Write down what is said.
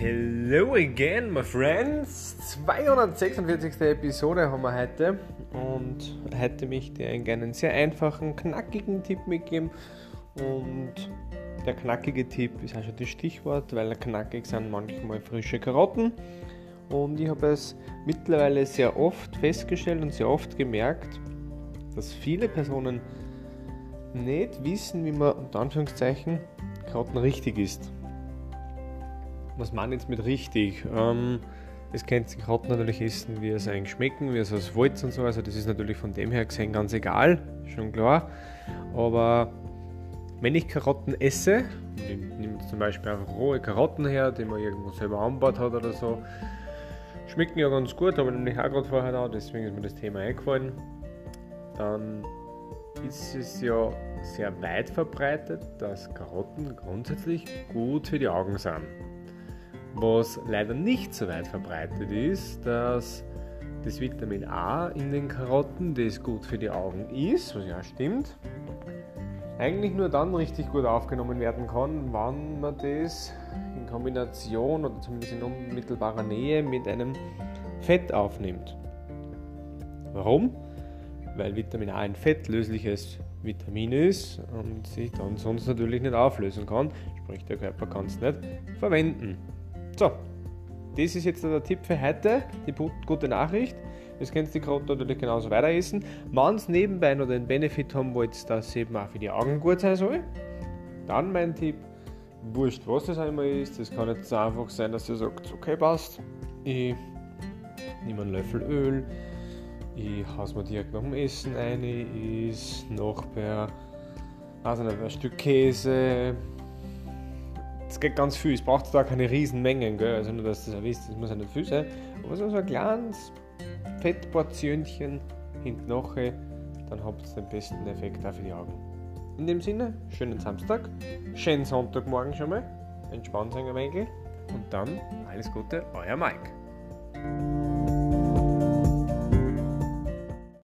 Hello again, my friends. 246. Episode haben wir heute und heute möchte ich euch einen sehr einfachen, knackigen Tipp mitgeben. Und der knackige Tipp ist auch schon das Stichwort, weil knackig sind manchmal frische Karotten. Und ich habe es mittlerweile sehr oft festgestellt und sehr oft gemerkt, dass viele Personen nicht wissen, wie man unter Anführungszeichen Karotten richtig isst was man jetzt mit richtig? Ähm, es kennt sich Karotten natürlich essen, wie es eigentlich schmecken, wie es aus Walz und so. Also das ist natürlich von dem her gesehen ganz egal, schon klar. Aber wenn ich Karotten esse, ich nehme zum Beispiel auch rohe Karotten her, die man irgendwo selber anbaut hat oder so, schmecken ja ganz gut, aber nämlich auch gerade vorher da, deswegen ist mir das Thema eingefallen. Dann ist es ja sehr weit verbreitet, dass Karotten grundsätzlich gut für die Augen sind. Was leider nicht so weit verbreitet ist, dass das Vitamin A in den Karotten, das gut für die Augen ist, was ja stimmt, eigentlich nur dann richtig gut aufgenommen werden kann, wenn man das in Kombination oder zumindest in unmittelbarer Nähe mit einem Fett aufnimmt. Warum? Weil Vitamin A ein fettlösliches Vitamin ist und sich dann sonst natürlich nicht auflösen kann, sprich der Körper kann es nicht verwenden. So, das ist jetzt der Tipp für heute, die gute Nachricht. Jetzt könnt ihr die Karotten natürlich genauso weiter essen. Wenn ihr nebenbei noch den Benefit haben wollt, dass es eben auch für die Augen gut sein soll, dann mein Tipp, wurscht was das einmal ist, das kann jetzt einfach sein, dass ihr sagt, okay passt, ich nehme einen Löffel Öl, ich haus mir direkt nach dem Essen ein, ich esse noch bei also ein Stück Käse, es geht ganz viel, es braucht da keine riesen Mengen, also nur, dass das wisst, das muss ja nicht viel sein, aber so, ein kleines Fettportionchen hinten nachher, dann habt ihr den besten Effekt auch für die Augen. In dem Sinne, schönen Samstag, schönen Sonntagmorgen schon mal, entspannt euch ein wenig. Und dann alles Gute, euer Mike.